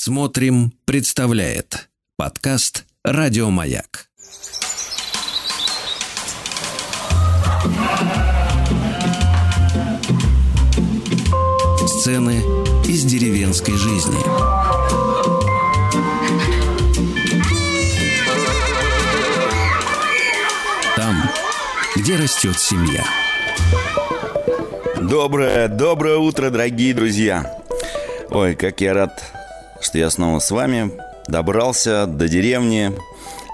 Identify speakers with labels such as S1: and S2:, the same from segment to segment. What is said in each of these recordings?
S1: Смотрим, представляет подкаст Радиомаяк. Сцены из деревенской жизни. Там, где растет семья.
S2: Доброе, доброе утро, дорогие друзья. Ой, как я рад, что я снова с вами. Добрался до деревни,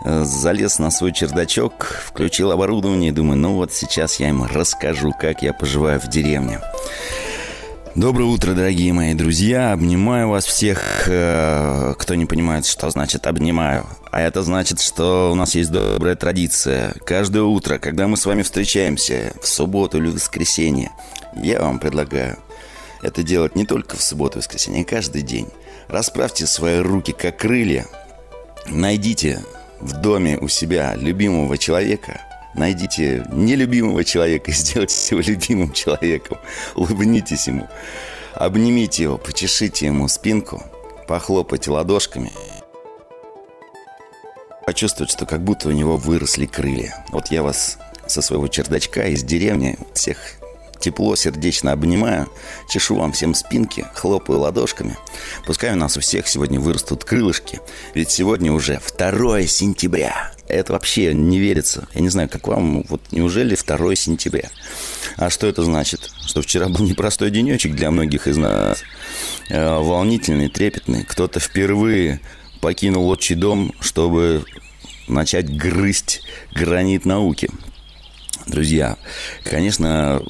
S2: э, залез на свой чердачок, включил оборудование и думаю, ну вот сейчас я им расскажу, как я поживаю в деревне. Доброе утро, дорогие мои друзья. Обнимаю вас всех, э, кто не понимает, что значит обнимаю. А это значит, что у нас есть добрая традиция. Каждое утро, когда мы с вами встречаемся, в субботу или в воскресенье, я вам предлагаю это делать не только в субботу и воскресенье, а каждый день. Расправьте свои руки как крылья. Найдите в доме у себя любимого человека – Найдите нелюбимого человека и сделайте его любимым человеком. Улыбнитесь ему. Обнимите его, почешите ему спинку, похлопайте ладошками. Почувствовать, что как будто у него выросли крылья. Вот я вас со своего чердачка из деревни всех тепло, сердечно обнимаю, чешу вам всем спинки, хлопаю ладошками. Пускай у нас у всех сегодня вырастут крылышки, ведь сегодня уже 2 сентября. Это вообще не верится. Я не знаю, как вам, вот неужели 2 сентября? А что это значит? Что вчера был непростой денечек для многих из нас. Э, волнительный, трепетный. Кто-то впервые покинул отчий дом, чтобы начать грызть гранит науки. Друзья, конечно,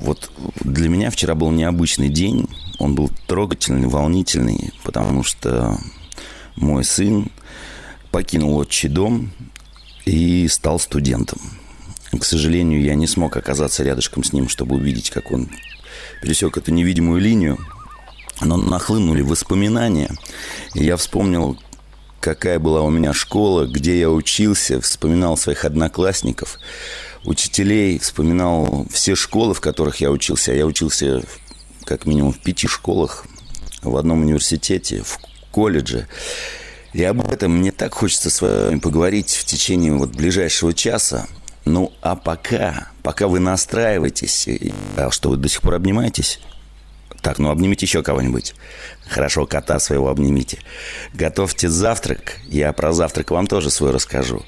S2: вот для меня вчера был необычный день. Он был трогательный, волнительный, потому что мой сын покинул отчий дом и стал студентом. К сожалению, я не смог оказаться рядышком с ним, чтобы увидеть, как он пересек эту невидимую линию. Но нахлынули воспоминания. И я вспомнил, какая была у меня школа, где я учился, вспоминал своих одноклассников – учителей, вспоминал все школы, в которых я учился. Я учился как минимум в пяти школах, в одном университете, в колледже. И об этом мне так хочется с вами поговорить в течение вот ближайшего часа. Ну, а пока, пока вы настраиваетесь, а что вы до сих пор обнимаетесь? Так, ну обнимите еще кого-нибудь. Хорошо, кота своего обнимите. Готовьте завтрак. Я про завтрак вам тоже свой расскажу.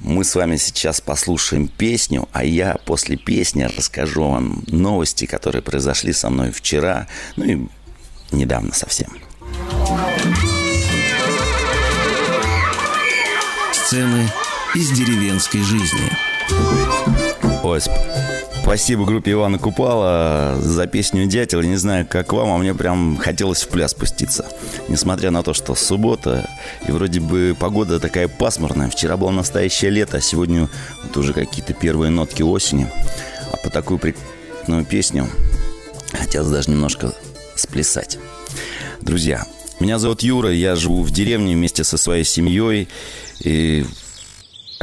S2: Мы с вами сейчас послушаем песню, а я после песни расскажу вам новости, которые произошли со мной вчера, ну и недавно совсем.
S1: Сцены из деревенской жизни.
S2: Ой, Спасибо группе Ивана Купала за песню «Дятел». Не знаю, как вам, а мне прям хотелось в пляс спуститься. Несмотря на то, что суббота, и вроде бы погода такая пасмурная. Вчера было настоящее лето, а сегодня вот уже какие-то первые нотки осени. А по такую прекрасную песню хотелось даже немножко сплясать. Друзья, меня зовут Юра, я живу в деревне вместе со своей семьей. И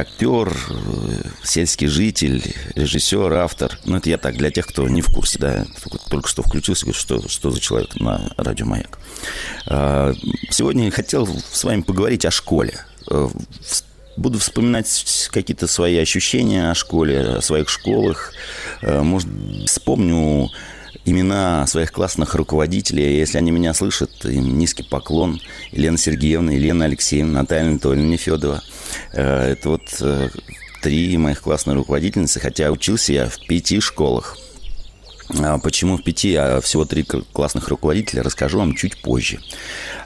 S2: актер, э, сельский житель, режиссер, автор. Ну, это я так, для тех, кто не в курсе, да, только что включился, говорит, что, что за человек на радио «Маяк». А, сегодня хотел с вами поговорить о школе. Э, буду вспоминать какие-то свои ощущения о школе, о своих школах. Э, может, вспомню имена своих классных руководителей. Если они меня слышат, им низкий поклон. Елена Сергеевна, Елена Алексеевна, Наталья Анатольевна Нефедова. Э, это вот э, три моих классных руководительницы, хотя учился я в пяти школах. А почему в пяти, а всего три классных руководителя, расскажу вам чуть позже.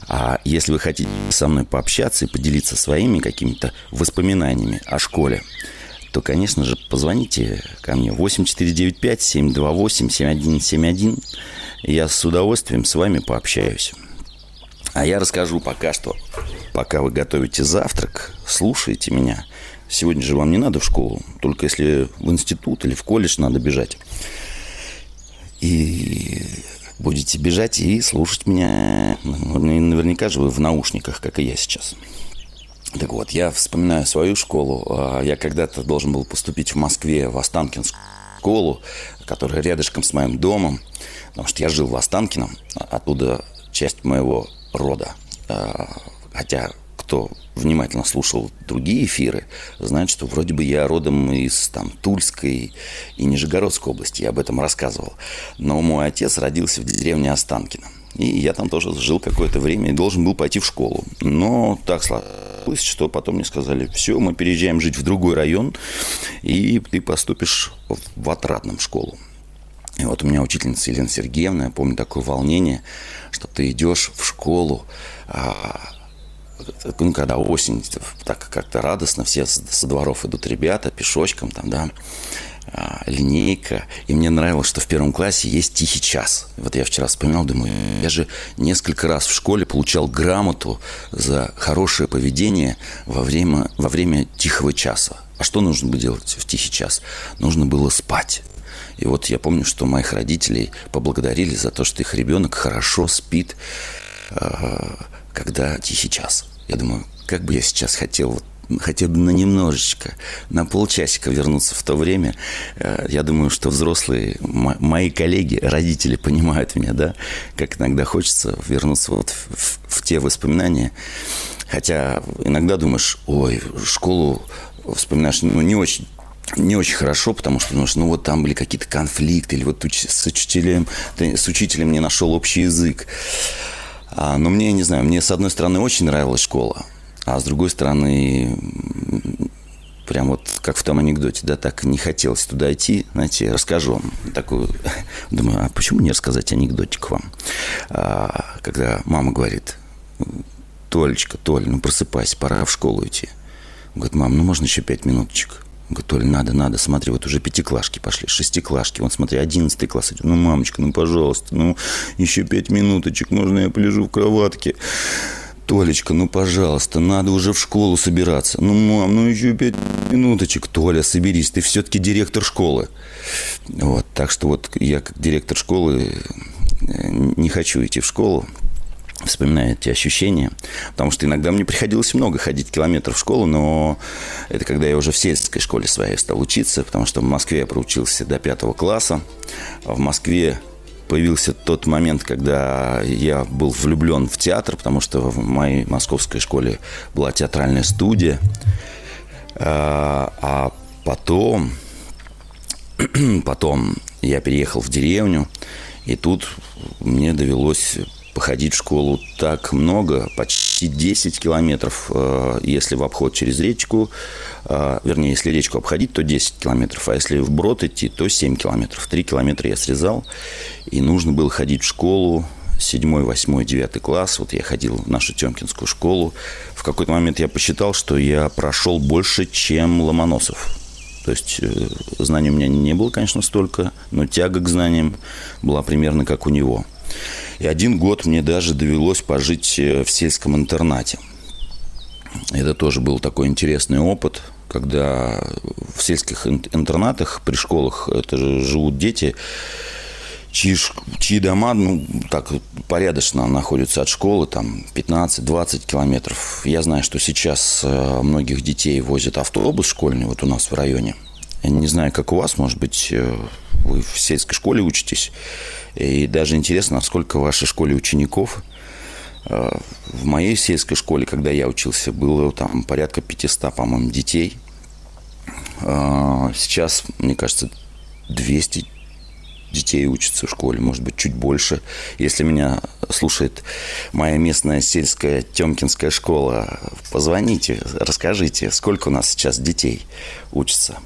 S2: А если вы хотите со мной пообщаться и поделиться своими какими-то воспоминаниями о школе, то, конечно же, позвоните ко мне 8495-728-7171. Я с удовольствием с вами пообщаюсь. А я расскажу пока что, пока вы готовите завтрак, слушайте меня. Сегодня же вам не надо в школу, только если в институт или в колледж надо бежать. И будете бежать и слушать меня. Наверняка же вы в наушниках, как и я сейчас. Так вот, я вспоминаю свою школу. А, я когда-то должен был поступить в Москве в Останкинскую школу, которая рядышком с моим домом, потому что я жил в Останкино, оттуда часть моего рода. А, хотя кто внимательно слушал другие эфиры, знает, что вроде бы я родом из там, Тульской и Нижегородской области, я об этом рассказывал. Но мой отец родился в деревне Останкино. И я там тоже жил какое-то время и должен был пойти в школу. Но так сложилось, что потом мне сказали, все, мы переезжаем жить в другой район, и ты поступишь в отрадном школу. И вот у меня учительница Елена Сергеевна, я помню такое волнение, что ты идешь в школу, а, ну, когда осень, так как-то радостно, все со дворов идут ребята пешочком там, да, а, линейка. И мне нравилось, что в первом классе есть тихий час. Вот я вчера вспоминал, думаю, я же несколько раз в школе получал грамоту за хорошее поведение во время, во время тихого часа. А что нужно было делать в тихий час? Нужно было спать. И вот я помню, что моих родителей поблагодарили за то, что их ребенок хорошо спит, а, когда тихий час. Я думаю, как бы я сейчас хотел хотя бы на немножечко, на полчасика вернуться в то время. Э, я думаю, что взрослые, мои коллеги, родители понимают меня, да, как иногда хочется вернуться вот в, в те воспоминания. Хотя иногда думаешь, ой, школу вспоминаешь, ну, не очень не очень хорошо, потому что, ну, ну вот там были какие-то конфликты, или вот с учителем, с учителем не нашел общий язык. А, но мне, не знаю, мне, с одной стороны, очень нравилась школа, а с другой стороны, прям вот как в том анекдоте, да, так не хотелось туда идти. Знаете, расскажу вам такую... Думаю, а почему не рассказать анекдотик вам? А, когда мама говорит, Толечка, Толь, ну просыпайся, пора в школу идти. говорит, мам, ну можно еще пять минуточек? Говорит, Толь, надо, надо, смотри, вот уже пятиклашки пошли, шестиклашки, вон, смотри, одиннадцатый класс идет. Ну, мамочка, ну, пожалуйста, ну, еще пять минуточек, можно я полежу в кроватке? Толечка, ну, пожалуйста, надо уже в школу собираться. Ну, мам, ну, еще пять минуточек. Толя, соберись, ты все-таки директор школы. Вот, так что вот я как директор школы э, не хочу идти в школу, вспоминаю эти ощущения, потому что иногда мне приходилось много ходить километров в школу, но это когда я уже в сельской школе своей стал учиться, потому что в Москве я проучился до пятого класса, в Москве появился тот момент, когда я был влюблен в театр, потому что в моей московской школе была театральная студия. А, а потом, потом я переехал в деревню, и тут мне довелось походить в школу так много, почти 10 километров, э, если в обход через речку, э, вернее, если речку обходить, то 10 километров, а если вброд идти, то 7 километров. 3 километра я срезал, и нужно было ходить в школу, 7, 8, 9 класс, вот я ходил в нашу Темкинскую школу. В какой-то момент я посчитал, что я прошел больше, чем Ломоносов. То есть э, знаний у меня не было, конечно, столько, но тяга к знаниям была примерно как у него. И один год мне даже довелось пожить э, в сельском интернате. Это тоже был такой интересный опыт, когда в сельских интернатах при школах это же живут дети, чьи, чьи дома, ну, так порядочно находятся от школы, там, 15-20 километров. Я знаю, что сейчас э, многих детей возят автобус школьный, вот у нас в районе. Я не знаю, как у вас, может быть, э, вы в сельской школе учитесь. И даже интересно, сколько в вашей школе учеников. Э, в моей сельской школе, когда я учился, было там порядка 500, по-моему, детей. Э, сейчас, мне кажется, 200 детей учатся в школе, может быть, чуть больше. Если меня слушает моя местная сельская Темкинская школа, позвоните, расскажите, сколько у нас сейчас детей учатся.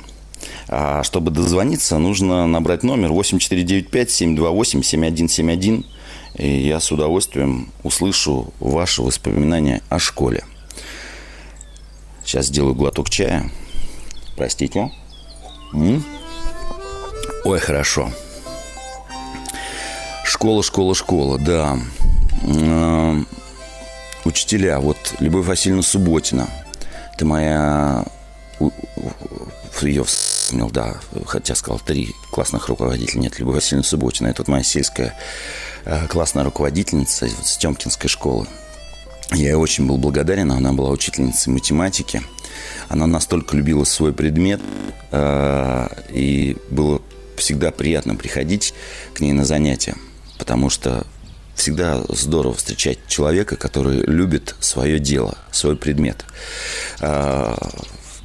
S2: А чтобы дозвониться, нужно набрать номер 8495-728-7171. И я с удовольствием услышу ваши воспоминания о школе. Сейчас сделаю глоток чая. Простите. М? Ой, хорошо. Школа, школа, школа, да. Э, учителя, вот Любовь Васильевна Субботина. Это моя ее вспомнил, да, хотя сказал три классных руководителя. Нет, Любовь Васильевна Субботина. Это вот моя сельская э, классная руководительница вот, с Темкинской школы. Я ей очень был благодарен. Она была учительницей математики. Она настолько любила свой предмет, э, и было всегда приятно приходить к ней на занятия, потому что всегда здорово встречать человека, который любит свое дело, свой предмет.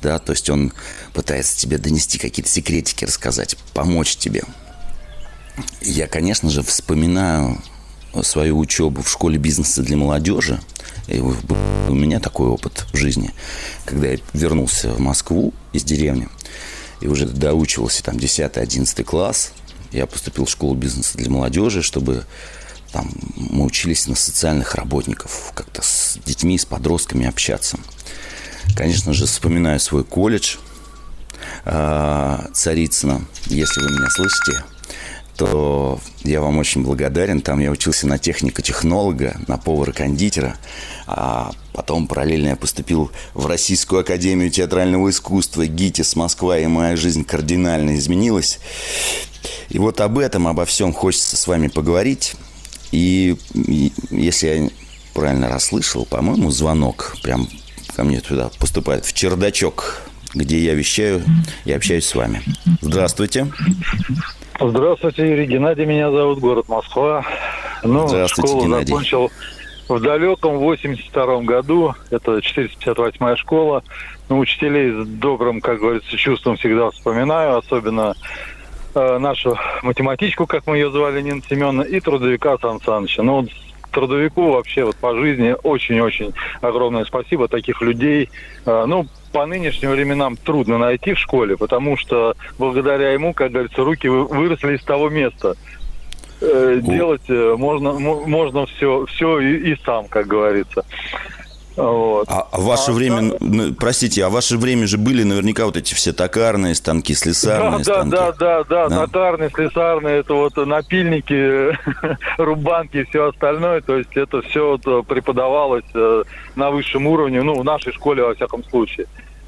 S2: Да, то есть он пытается тебе донести какие-то секретики, рассказать, помочь тебе. Я, конечно же, вспоминаю свою учебу в школе бизнеса для молодежи. И у меня такой опыт в жизни, когда я вернулся в Москву из деревни и уже доучивался там 10-11 класс, я поступил в школу бизнеса для молодежи, чтобы там мы учились на социальных работников, как-то с детьми, с подростками общаться. Конечно же, вспоминаю свой колледж э, Царицына. Если вы меня слышите, то я вам очень благодарен. Там я учился на техника-технолога, на повара-кондитера. А потом параллельно я поступил в Российскую Академию Театрального Искусства, ГИТИС, Москва, и моя жизнь кардинально изменилась. И вот об этом, обо всем хочется с вами поговорить. И если я правильно расслышал, по-моему, звонок прям ко мне туда поступает в чердачок, где я вещаю и общаюсь с вами. Здравствуйте.
S3: Здравствуйте, Юрий Геннадий, меня зовут, город Москва. Ну,
S2: Здравствуйте,
S3: школу
S2: Геннадий.
S3: закончил в далеком 82 году. Это 458 школа. Ну, учителей с добрым, как говорится, чувством всегда вспоминаю. Особенно э, нашу математичку, как мы ее звали, Нина Семеновна, и трудовика Сан Саныча. Ну, вот трудовику вообще вот по жизни очень-очень огромное спасибо. Таких людей, э, ну, по нынешним временам трудно найти в школе, потому что благодаря ему, как говорится, руки вы- выросли из того места. Э, Делать э, можно, мо- можно все, все и, и сам, как говорится. Вот.
S2: А а в ваше
S3: А,
S2: время,
S3: да.
S2: простите, а в ваше время же были наверняка вот эти все токарные станки, слесарные
S3: да,
S2: станки.
S3: да, да, да,
S2: Да.
S3: тотарные, слесарные, это вот напильники, рубанки и все остальное. То есть это все вот преподавалось э, на высшем уровне, ну, в нашей школе, во всяком случае.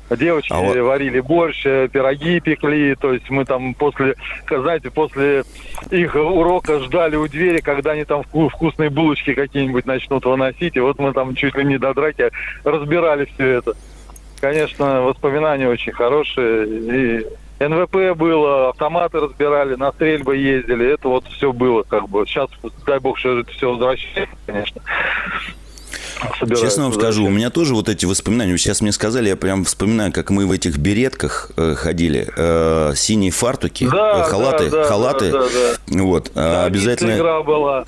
S3: Девочки
S2: А вот-
S3: варили борщ, э, пироги пекли, то есть мы там после, знаете, после их урока ждали у двери, когда они там вку- вкусные булочки какие-нибудь начнут выносить, и вот мы там чуть ли не до драки разбирали все это. Конечно, воспоминания очень хорошие. И НВП было, автоматы разбирали, на стрельбы ездили. Это вот все было как бы. Сейчас, дай бог, что это все возвращается, конечно. Собираются
S2: Честно вам скажу, у меня тоже вот эти воспоминания. Вы сейчас мне сказали, я прям вспоминаю, как мы в этих беретках э, ходили, э, синие фартуки,
S3: Да,
S2: э, халаты,
S3: да, да,
S2: халаты.
S3: да, да,
S2: Вот, э,
S3: Да,
S2: обязательно.
S3: игра была.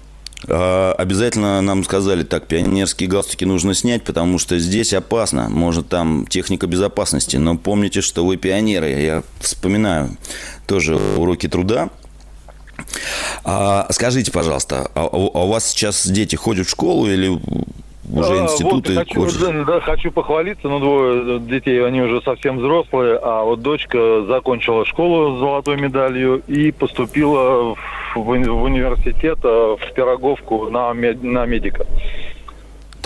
S2: А, Обязательно нам сказали, так, пионерские галстуки нужно снять, потому что здесь опасно. Может, там техника безопасности. Но помните, что вы пионеры. Я вспоминаю тоже уроки труда. А, скажите, пожалуйста, а, у а у вас сейчас дети ходят в школу или уже
S3: А,
S2: институты,
S3: вот, хочу,
S2: колледжи?
S3: да, хочу похвалиться, но двое детей, они уже совсем взрослые, а вот дочка закончила школу с золотой медалью и поступила в, в уни- в университет э, в Пироговку на, мед- на медика.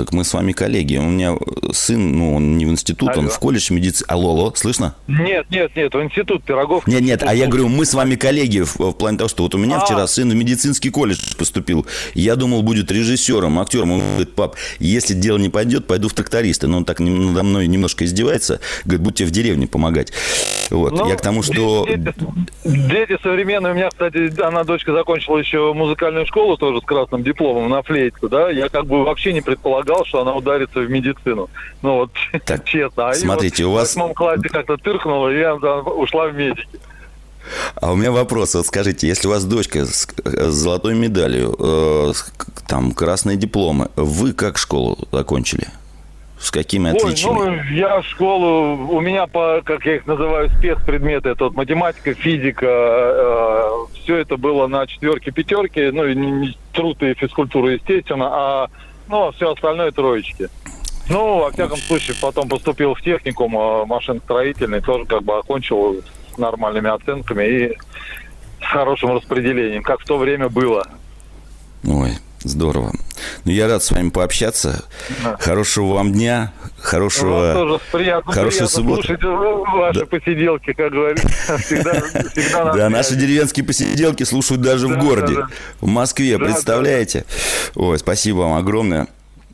S2: Так мы с вами коллеги. У меня сын, ну, он не в институт, он
S3: Алло.
S2: в колледж медицины. Алло, алло, слышно?
S3: Нет, нет, нет, в институт Пироговка.
S2: Нет, нет, а я говорю, мы с вами коллеги в, в плане того, что вот у меня
S3: А.
S2: вчера сын в медицинский колледж поступил. Я думал, будет режиссером, актером. Он говорит, пап, если дело не пойдет, пойду в трактористы. Но он так надо мной немножко издевается. Говорит, будьте в деревне помогать. Вот.
S3: Ну,
S2: я к тому, что...
S3: Дети, дети современные. У меня, кстати, она, дочка, закончила еще музыкальную школу тоже с красным дипломом на флейте, да. Я как бы вообще не предполагал, что она ударится в медицину. Ну вот,
S2: Так,
S3: честно. А
S2: смотрите,
S3: вот
S2: у вас-
S3: В восьмом классе как-то тыркнула, и я да, ушла в медики.
S2: А у меня вопрос. Вот скажите, если у вас дочка с, с золотой медалью, э, с там красные дипломы, вы как школу закончили? С какими
S3: Ой,
S2: отличиями?
S3: ну, я школу, у меня, по, как я их называю, спецпредметы, это вот математика, физика, все это было на четверке, пятерке, ну, и не- не- труд и физкультура, естественно, а, ну, все остальное троечки. Ну, во всяком случае, потом поступил в техникум э, машиностроительный, тоже как бы окончил с нормальными оценками и с хорошим распределением, как в то время было.
S2: Ой, здорово. Ну, я рад с вами пообщаться.
S3: Да.
S2: Хорошего вам дня,
S3: Вам
S2: хорошего...
S3: тоже приятно,
S2: хорошей
S3: приятно
S2: субботы.
S3: слушать э, ваши
S2: Да.
S3: посиделки, как говорится. Всегда, всегда
S2: Да, наши деревенские посиделки слушают даже в
S3: Да,
S2: городе.
S3: да, да.
S2: В Москве,
S3: Да,
S2: представляете? Ой, спасибо вам огромное.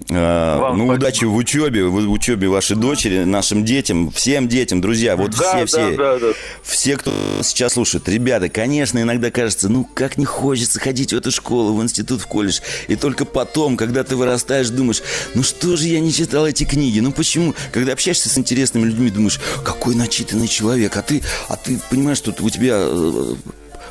S2: А,
S3: Вам
S2: ну,
S3: спасибо.
S2: удачи в учебе, в в учебе вашей дочери, нашим детям, всем детям, друзья. Вот
S3: Да,
S2: все,
S3: да,
S2: все,
S3: да, да.
S2: все, кто сейчас слушает. Ребята, конечно, иногда кажется, ну, как не хочется ходить в эту школу, в институт, в колледж. И только потом, когда ты вырастаешь, думаешь, ну, что же я не читал эти книги? Ну, почему? Когда общаешься с интересными людьми, думаешь, какой начитанный человек. А ты, а ты понимаешь, что у тебя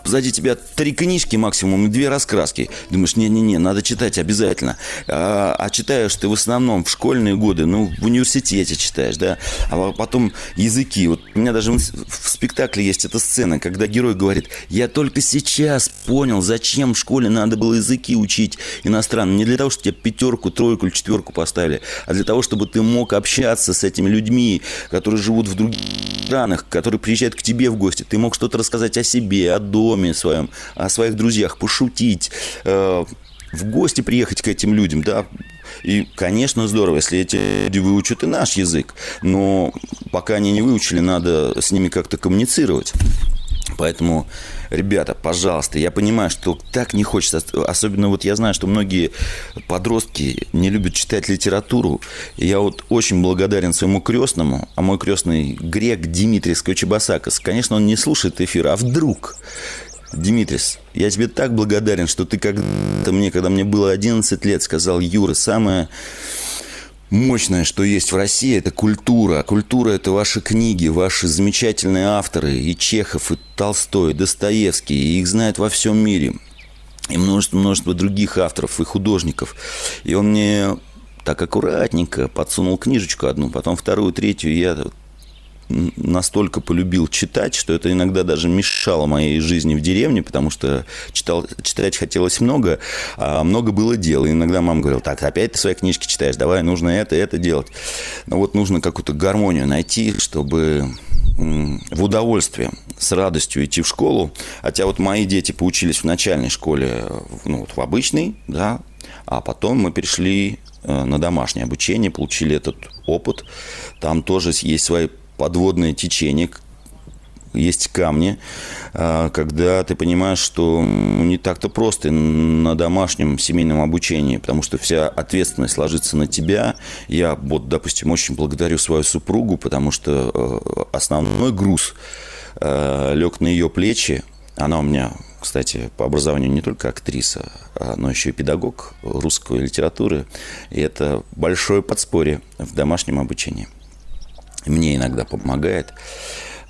S2: Сзади тебя три книжки максимум и две раскраски. Думаешь, не-не-не, надо читать обязательно. А, а читаешь ты в основном в школьные годы, ну, в университете читаешь, да. А потом языки. Вот у меня даже в спектакле есть эта сцена, когда герой говорит, я только сейчас понял, зачем в школе надо было языки учить иностранные. Не для того, чтобы тебе пятерку, тройку или четверку поставили, а для того, чтобы ты мог общаться с этими людьми, которые живут в других странах, которые приезжают к тебе в гости. Ты мог что-то рассказать о себе, о доме своем, о своих друзьях, пошутить, э, в гости приехать к этим людям, да. И, конечно, здорово, если эти люди выучат и наш язык. Но пока они не выучили, надо с ними как-то коммуницировать. Поэтому, ребята, пожалуйста, я понимаю, что так не хочется. Особенно вот я знаю, что многие подростки не любят читать литературу. Я вот очень благодарен своему крестному, а мой крестный грек Димитрий Скочебасакас. Конечно, он не слушает эфир, а вдруг Димитрис, я тебе так благодарен, что ты когда-то мне, когда мне было 11 лет, сказал, Юра, самое мощное, что есть в России, это культура. Культура – это ваши книги, ваши замечательные авторы, и Чехов, и Толстой, и Достоевский, и их знают во всем мире. И множество-множество других авторов и художников. И он мне так аккуратненько подсунул книжечку одну, потом вторую, третью, и я настолько полюбил читать, что это иногда даже мешало моей жизни в деревне, потому что читал, читать хотелось много, а много было дел. И иногда мама говорила, так, опять ты свои книжки читаешь, давай, нужно это, это делать. Но вот нужно какую-то гармонию найти, чтобы в удовольствие, с радостью идти в школу. Хотя вот мои дети поучились в начальной школе, ну, вот в обычной, да, а потом мы перешли э, на домашнее обучение, получили этот опыт. Там тоже есть свои подводное течение, есть камни, а, когда ты понимаешь, что не так-то просто на домашнем семейном обучении, потому что вся ответственность ложится на тебя. Я, вот, допустим, очень благодарю свою супругу, потому что э, основной груз э, лег на ее плечи. Она у меня, кстати, по образованию не только актриса, но еще и педагог русской литературы. И это большое подспорье в домашнем обучении мне иногда помогает.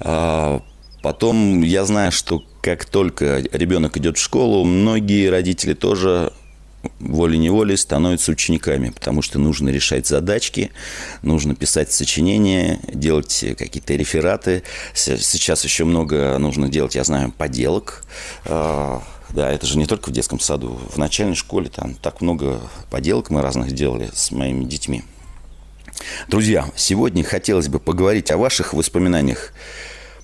S2: А, потом я знаю, что как только ребенок идет в школу, многие родители тоже волей-неволей становятся учениками, потому что нужно решать задачки, нужно писать сочинения, делать какие-то рефераты. Сейчас еще много нужно делать, я знаю, поделок. А, да, это же не только в детском саду. В начальной школе там так много поделок мы разных делали с моими детьми. Друзья, сегодня хотелось бы поговорить о ваших воспоминаниях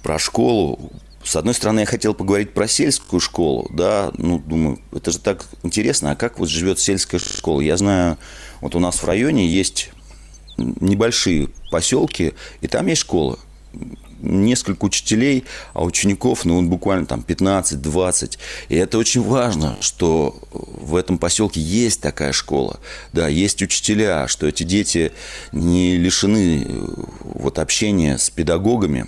S2: про школу. С одной стороны, я хотел поговорить про сельскую школу, да, ну, думаю, это же так интересно, а как вот живет сельская школа? Я знаю, вот у нас в районе есть небольшие поселки, и там есть школа несколько учителей, а учеников, ну, буквально там 15-20. И это очень важно, что в этом поселке есть такая школа, да, есть учителя, что эти дети не лишены вот общения с педагогами.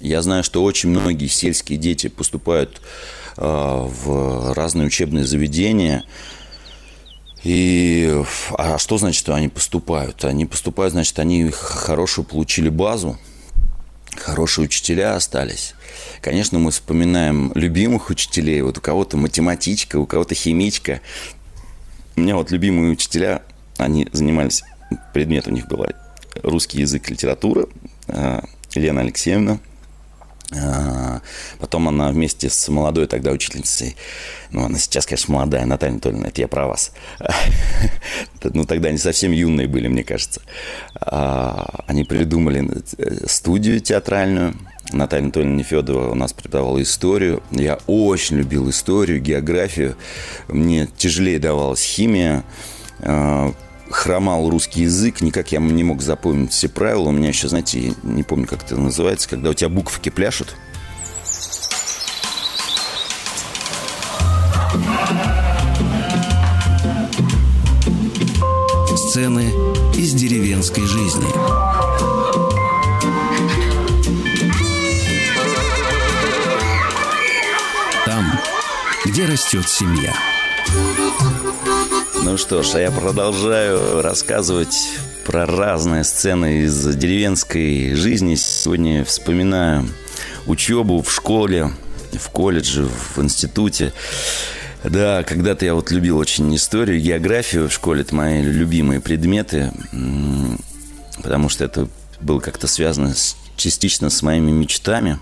S2: Я знаю, что очень многие сельские дети поступают в разные учебные заведения, и а что значит, что они поступают? Они поступают, значит, они хорошую получили базу, хорошие учителя остались. Конечно, мы вспоминаем любимых учителей. Вот у кого-то математичка, у кого-то химичка. У меня вот любимые учителя, они занимались, предмет у них был русский язык, литература. А, Елена Алексеевна. А, потом она вместе с молодой тогда учительницей, ну, она сейчас, конечно, молодая, Наталья Анатольевна, это я про вас. Ну, тогда они совсем юные были, мне кажется. А, они придумали э, студию театральную. Наталья Анатольевна Нефедова у нас преподавала историю. Я очень любил историю, географию. Мне тяжелее давалась химия а, хромал русский язык, никак я не мог запомнить все правила. У меня еще, знаете, не помню, как это называется, когда у тебя буковки пляшут.
S1: Сцены из деревенской жизни. Там, где растет семья.
S2: Ну что ж, а я продолжаю рассказывать про разные сцены из деревенской жизни. Сегодня вспоминаю учебу в школе, в колледже, в институте. Да, когда-то я вот любил очень историю, географию в школе. Это мои любимые предметы, потому что это было как-то связано с, частично с моими мечтами.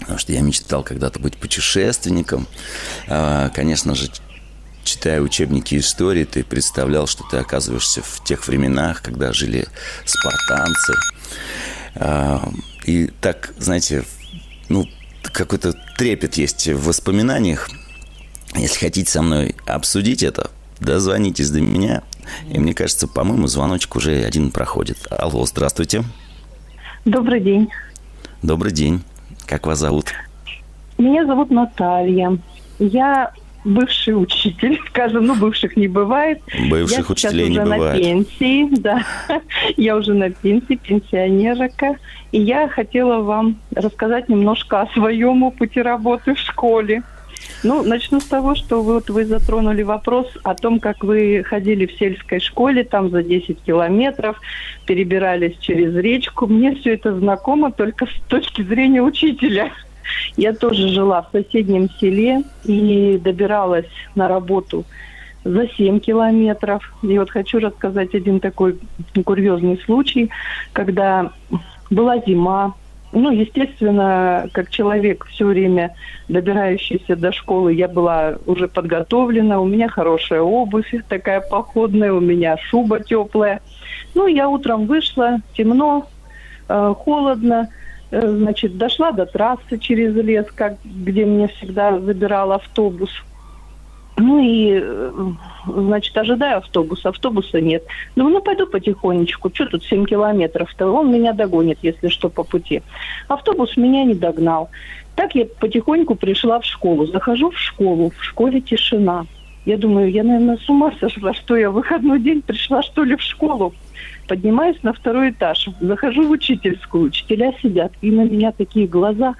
S2: Потому что я мечтал когда-то быть путешественником. А, конечно же, читая учебники истории, ты представлял, что ты оказываешься в тех временах, когда жили спартанцы. А, и так, знаете, ну, какой-то трепет есть в воспоминаниях. Если хотите со мной обсудить это, дозвонитесь до меня. И мне кажется, по-моему, звоночек уже один проходит. Алло, здравствуйте.
S4: Добрый день.
S2: Добрый день. Как вас зовут?
S4: Меня зовут Наталья. Я бывший учитель, скажем, ну, бывших не бывает.
S2: Бывших
S4: я
S2: учителей не
S4: уже
S2: бывает.
S4: на пенсии, да. Я уже на пенсии, пенсионерка. И я хотела вам рассказать немножко о своем опыте работы в школе. Ну, начну с того, что вот вы затронули вопрос о том, как вы ходили в сельской школе, там за 10 километров, перебирались через речку. Мне все это знакомо только с точки зрения учителя. Я тоже жила в соседнем селе и добиралась на работу за 7 километров. И вот хочу рассказать один такой курьезный случай, когда была зима, ну, естественно, как человек все время добирающийся до школы, я была уже подготовлена, у меня хорошая обувь такая походная, у меня шуба теплая. Ну, я утром вышла, темно, э, холодно, значит, дошла до трассы через лес, как, где меня всегда забирал автобус – ну и, э, значит, ожидаю автобуса. Автобуса нет. Думаю, ну пойду потихонечку. Что тут 7 километров-то? Он меня догонит, если что, по пути. Автобус меня не догнал. Так я потихоньку пришла в школу. Захожу в школу. В школе тишина. Я думаю, я, наверное, с ума сошла, что я в выходной день пришла, что ли, в школу. Поднимаюсь на второй этаж. Захожу в учительскую. Учителя сидят. И на меня такие глаза.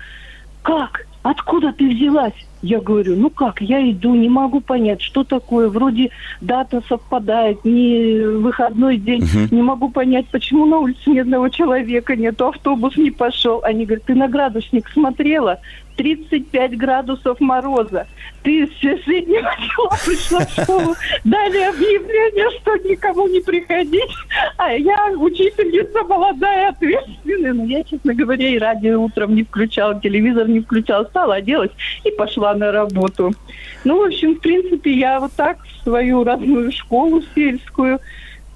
S4: Как? Откуда ты взялась? Я говорю, ну как, я иду, не могу понять, что такое. Вроде дата совпадает, не выходной день. uh Не могу понять, почему на улице ни одного человека нет, автобус не пошел. Они говорят, ты на градусник смотрела? 35 градусов мороза. Ты с соседнего села пришла в школу, дали объявление, что никому не приходить. А я учительница молодая, ответственная. Но я, честно говоря, и радио утром не включала, телевизор не включала. Стала, оделась и пошла на работу. Ну, в общем, в принципе, я вот так в свою родную школу сельскую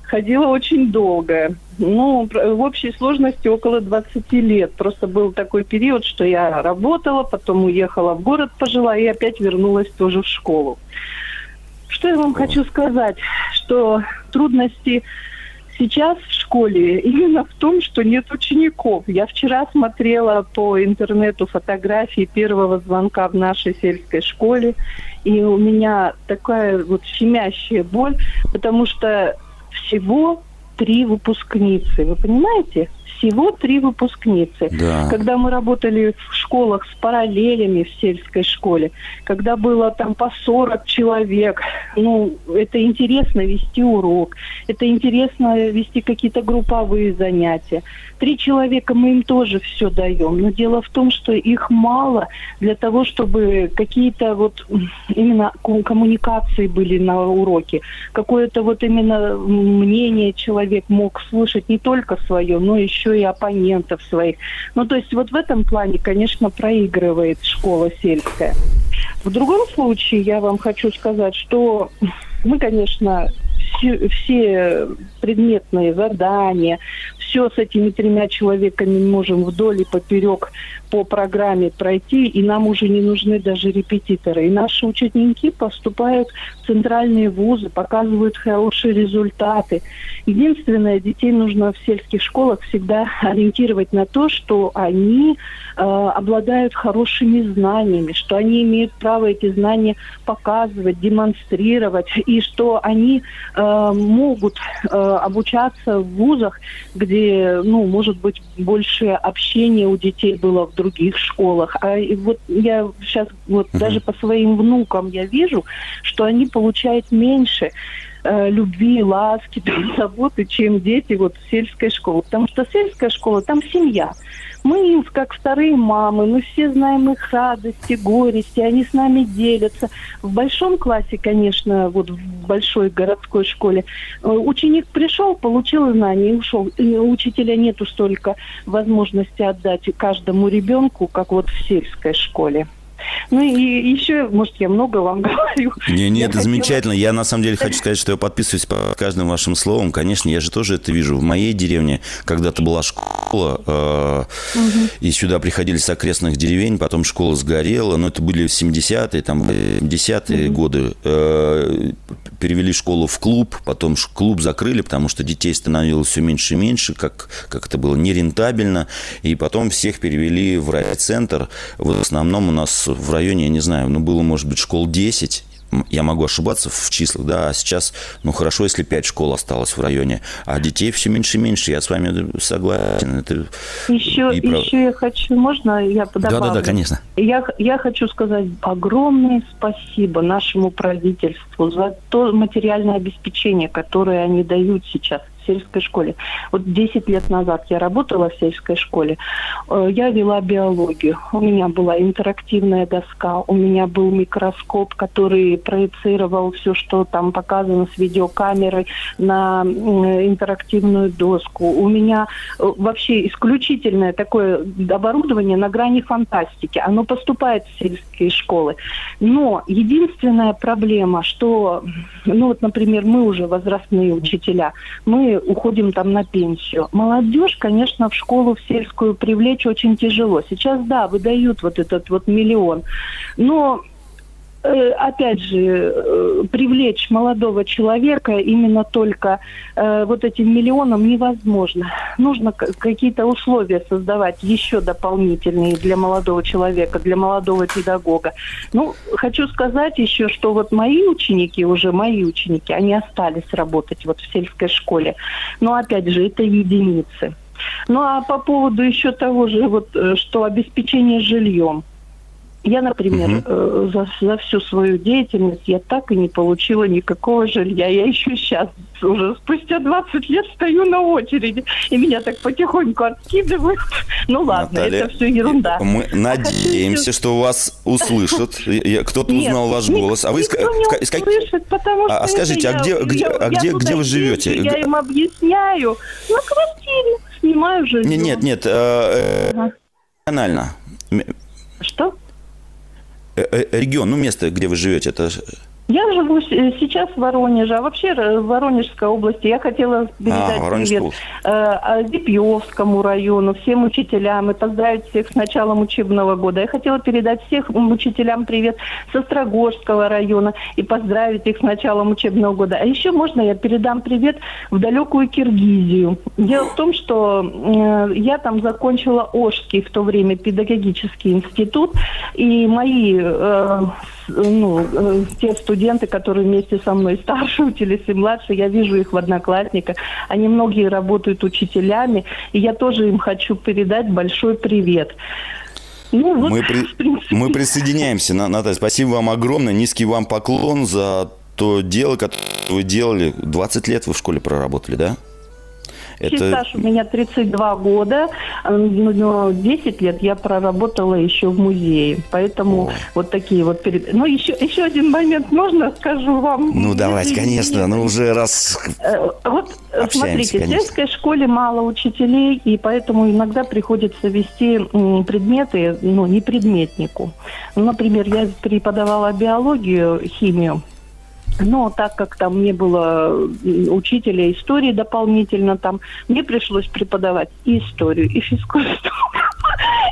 S4: ходила очень долго. Ну, в общей сложности около 20 лет. Просто был такой период, что я работала, потом уехала в город, пожила и опять вернулась тоже в школу. Что я вам хочу сказать? Что трудности сейчас в школе именно в том, что нет учеников. Я вчера смотрела по интернету фотографии первого звонка в нашей сельской школе, и у меня такая вот щемящая боль, потому что всего три выпускницы. Вы понимаете? Всего три выпускницы.
S2: Да.
S4: Когда мы работали в школах с параллелями в сельской школе, когда было там по 40 человек, ну, это интересно вести урок, это интересно вести какие-то групповые занятия. Три человека мы им тоже все даем, но дело в том, что их мало для того, чтобы какие-то вот именно коммуникации были на уроке, какое-то вот именно мнение человек мог слышать не только свое, но еще и оппонентов своих. Ну, то есть вот в этом плане, конечно, проигрывает школа сельская. В другом случае я вам хочу сказать, что мы, конечно, все, предметные задания, все с этими тремя человеками можем вдоль и поперек по программе пройти, и нам уже не нужны даже репетиторы. И наши ученики поступают в центральные вузы, показывают хорошие результаты. Единственное, детей нужно в сельских школах всегда ориентировать на то, что они э, обладают хорошими знаниями, что они имеют право эти знания показывать, демонстрировать, и что они э, могут э, обучаться в вузах, где, ну, может быть, больше общения у детей было в других школах. А вот я сейчас вот uh-huh. даже по своим внукам я вижу, что они получают меньше э, любви, ласки, заботы, чем дети вот в сельской школе. Потому что сельская школа, там семья. Мы им, как вторые мамы, мы все знаем их радости, горести, они с нами делятся. В большом классе, конечно, вот в большой городской школе, э, ученик пришел, получил знания и ушел. И у учителя нету столько возможности отдать каждому ребенку, как вот в сельской школе. Ну и еще, может, я много вам говорю.
S2: Не, не, это хотела... замечательно. Я на самом деле хочу сказать, что я подписываюсь по каждым вашим словам. Конечно, я же тоже это вижу. В моей деревне когда-то была школа, э, угу. и сюда приходили с окрестных деревень, потом школа сгорела, но это были 70-е, там, 70-е угу. годы. Э, перевели школу в клуб, потом клуб закрыли, потому что детей становилось все меньше и меньше, как, как это было нерентабельно, и потом всех перевели в райцентр. В основном у нас в районе, я не знаю, ну, было, может быть, школ 10, я могу ошибаться в числах, да, а сейчас, ну, хорошо, если 5 школ осталось в районе, а детей все меньше и меньше, я с вами согласен. Это
S4: еще, и прав... еще я хочу, можно я добавлю?
S2: Да, да, да, конечно.
S4: Я, я хочу сказать огромное спасибо нашему правительству за то материальное обеспечение, которое они дают сейчас сельской школе. Вот 10 лет назад я работала в сельской школе. Э, я вела биологию. У меня была интерактивная доска, у меня был микроскоп, который проецировал все, что там показано с видеокамерой на интерактивную доску. У меня э, вообще исключительное такое оборудование на грани фантастики. Оно поступает в сельские школы. Но единственная проблема, что, ну вот, например, мы уже возрастные учителя, мы уходим там на пенсию. Молодежь, конечно, в школу в сельскую привлечь очень тяжело. Сейчас, да, выдают вот этот вот миллион. Но опять же, э, привлечь молодого человека именно только э, вот этим миллионом невозможно. Нужно какие-то условия создавать еще дополнительные для молодого человека, для молодого педагога. Ну, хочу сказать еще, что вот мои ученики, уже мои ученики, они остались работать вот в сельской школе. Но опять же, это единицы. Ну а по поводу еще того же, вот, что обеспечение жильем – я, например, угу. э, за, за всю свою деятельность я так и не получила никакого жилья. Я еще сейчас, уже спустя 20 лет, стою на очереди, и меня так потихоньку откидывают. Ну ладно, Наталья, это все ерунда.
S2: Мы а надеемся, хочу... что вас услышат. Кто-то узнал ваш голос. А вы
S4: никто не услышит, потому что
S2: а, скажите, а где, где, а где, где вы живете?
S4: Я им объясняю. На квартире снимаю жилье.
S2: Нет, нет, нет. Э, э, регионально.
S4: Что?
S2: Э, э, регион, ну место, где вы живете, это
S4: я живу э, сейчас в Воронеже, а вообще в Воронежской области. Я хотела передать а, привет э, Зипьевскому району, всем учителям и поздравить всех с началом учебного года. Я хотела передать всех учителям привет с Острогожского района и поздравить их с началом учебного года. А еще можно я передам привет в далекую Киргизию. Дело в том, что э, я там закончила Ожский в то время педагогический институт, и мои э, ну, э, те студенты, которые вместе со мной старше учились и младше, я вижу их в одноклассниках. Они многие работают учителями, и я тоже им хочу передать большой привет.
S2: Ну, вот, мы, при... мы присоединяемся, Наталья. Спасибо вам огромное. Низкий вам поклон за то дело, которое вы делали. 20 лет вы в школе проработали, да?
S4: Это... стаж у меня 32 года, но 10 лет я проработала еще в музее. Поэтому О. вот такие вот... Перед... Ну, еще, еще один момент можно скажу вам?
S2: Ну, давайте, конечно. Ну, уже раз
S4: э, Вот, смотрите, конечно. в сельской школе мало учителей, и поэтому иногда приходится вести предметы, ну, не предметнику. Ну, например, я преподавала биологию, химию, Но так как там не было учителя истории дополнительно, там мне пришлось преподавать и историю, и физкультуру,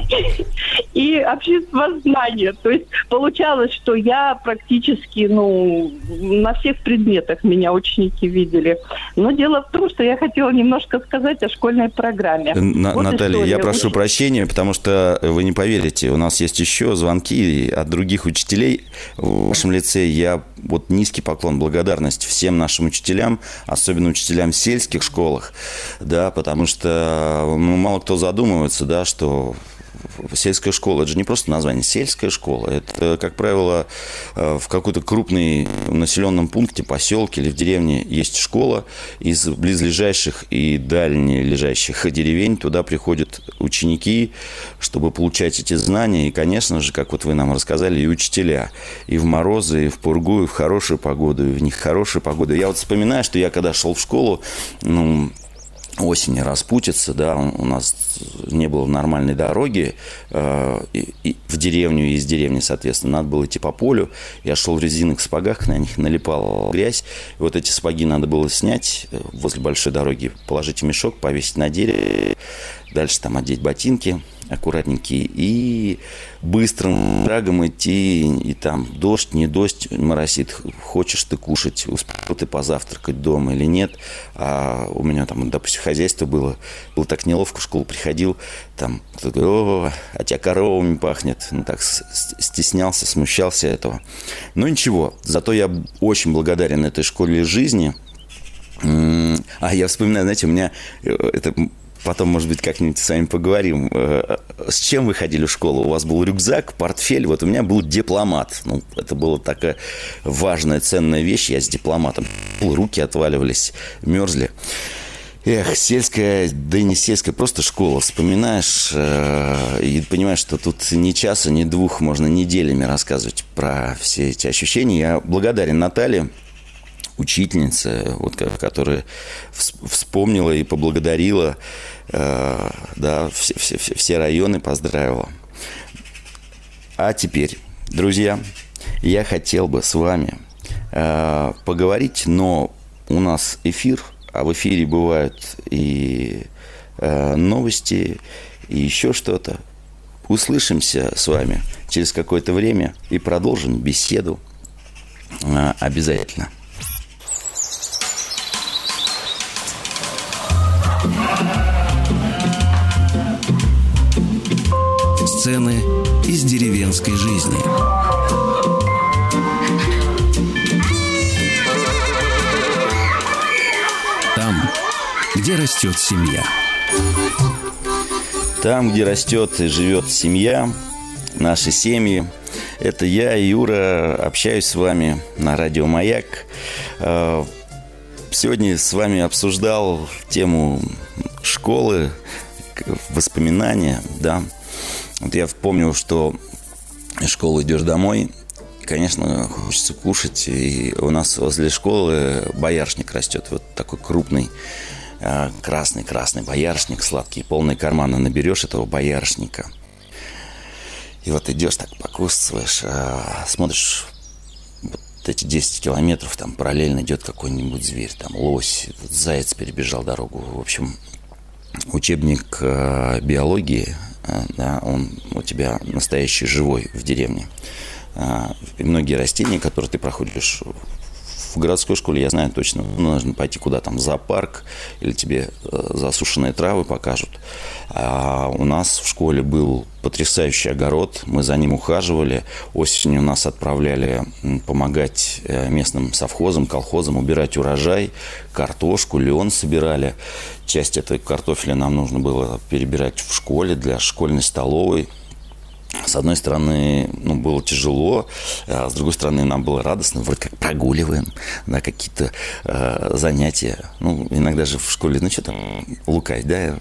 S4: и общество знания. То есть получалось, что я практически, ну, на всех предметах меня ученики видели. Но дело в том, что я хотела немножко сказать о школьной программе.
S2: На, вот Наталья, я прошу Уч... прощения, потому что вы не поверите, у нас есть еще звонки от других учителей. В вашем лице я вот низкий поклон, благодарность всем нашим учителям, особенно учителям в сельских школах, да, потому что ну, мало кто задумывается, да, что сельская школа, это же не просто название, сельская школа. Это, как правило, э, в какой-то крупной населенном пункте, поселке или в деревне есть школа. Из близлежащих и дальнележащих деревень туда приходят ученики, чтобы получать эти знания. И, конечно же, как вот вы нам рассказали, и учителя. И в морозы, и в пургу, и в хорошую погоду, и в нехорошую погоду. Я вот вспоминаю, что я когда шел в школу, ну, осени распутится, да, у нас не было нормальной дороги э, и, и в деревню и из деревни, соответственно, надо было идти по полю. Я шел в резиновых сапогах, на них налипал грязь. И вот эти сапоги надо было снять э, возле большой дороги, положить в мешок, повесить на дерево, дальше там одеть ботинки, аккуратненький, и быстрым шагом идти, и там дождь, не дождь моросит, хочешь ты кушать, успел ты позавтракать дома или нет. А у меня там, допустим, хозяйство было, было так неловко, в школу приходил, там кто-то говорит, о, а тебя коровами пахнет. Ну так стеснялся, смущался этого. Но ничего, зато я очень благодарен этой школе жизни, а я вспоминаю, знаете, у меня э, это Потом, может быть, как-нибудь с вами поговорим. Э, с чем вы ходили в школу? У вас был рюкзак, портфель. Вот у меня был дипломат. Ну, это была такая важная, ценная вещь. Я с дипломатом. Руки отваливались, мерзли. Эх, сельская, да и не сельская, просто школа. Вспоминаешь э, и понимаешь, что тут ни часа, ни двух можно неделями рассказывать про все эти ощущения. Я благодарен Наталье учительница, вот, которая вспомнила и поблагодарила, э, да, все, все, все районы поздравила. А теперь, друзья, я хотел бы с вами э, поговорить, но у нас эфир, а в эфире бывают и э, новости, и еще что-то. Услышимся с вами через какое-то время и продолжим беседу обязательно.
S1: Из деревенской жизни. Там, где растет семья.
S2: Там, где растет и живет семья, наши семьи. Это я, Юра, общаюсь с вами на радио «Маяк». Э, сегодня с вами обсуждал тему школы, воспоминания, да, вот я помню, что из школы идешь домой, и, конечно, хочется кушать. И у нас возле школы бояршник растет. Вот такой крупный красный-красный а, бояршник, сладкий, полные карманы наберешь этого бояршника. И вот идешь так, покусываешь, а, смотришь, вот эти 10 километров, там параллельно идет какой-нибудь зверь, там лось, заяц перебежал дорогу. В общем, учебник а, биологии да, он у тебя настоящий живой в деревне. А, и многие растения, которые ты проходишь в городской школе, я знаю точно, нужно пойти куда там, в зоопарк, или тебе э, засушенные травы покажут. А у нас в школе был потрясающий огород, мы за ним ухаживали. Осенью нас отправляли помогать э, местным совхозам, колхозам убирать урожай, картошку, лен собирали. Часть этой картофеля нам нужно было перебирать в школе для школьной столовой с одной стороны, ну, было тяжело, а с другой стороны, нам было радостно, вроде как прогуливаем, да, какие-то э, занятия. Ну, иногда же в школе, ну, что там, лукать, да,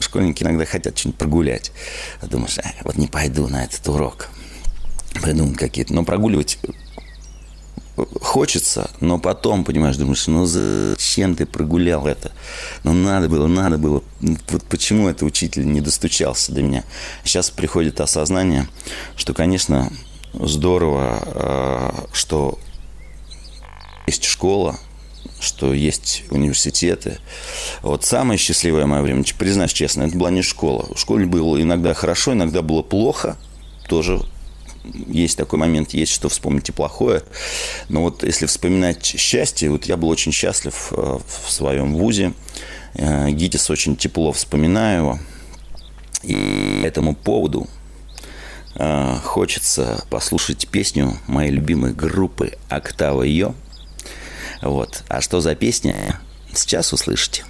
S2: школьники иногда хотят что-нибудь прогулять. А думаешь, а, вот не пойду на этот урок, придумать какие-то. Но прогуливать хочется, но потом, понимаешь, думаешь, ну зачем ты прогулял это? Ну надо было, надо было. Вот почему этот учитель не достучался до меня? Сейчас приходит осознание, что, конечно, здорово, э, что есть школа, что есть университеты. Вот самое счастливое мое время, признаюсь честно, это была не школа. В школе было иногда хорошо, иногда было плохо. Тоже есть такой момент, есть что вспомнить и плохое. Но вот если вспоминать счастье, вот я был очень счастлив э, в своем вузе. Э, ГИТИС очень тепло вспоминаю его. И этому поводу э, хочется послушать песню моей любимой группы «Октава Йо». Вот. А что за песня, сейчас услышите.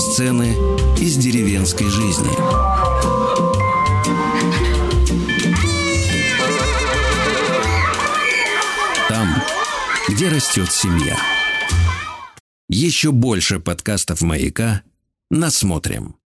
S1: Сцены из деревенской жизни. Где растет семья. Еще больше подкастов «Маяка» насмотрим.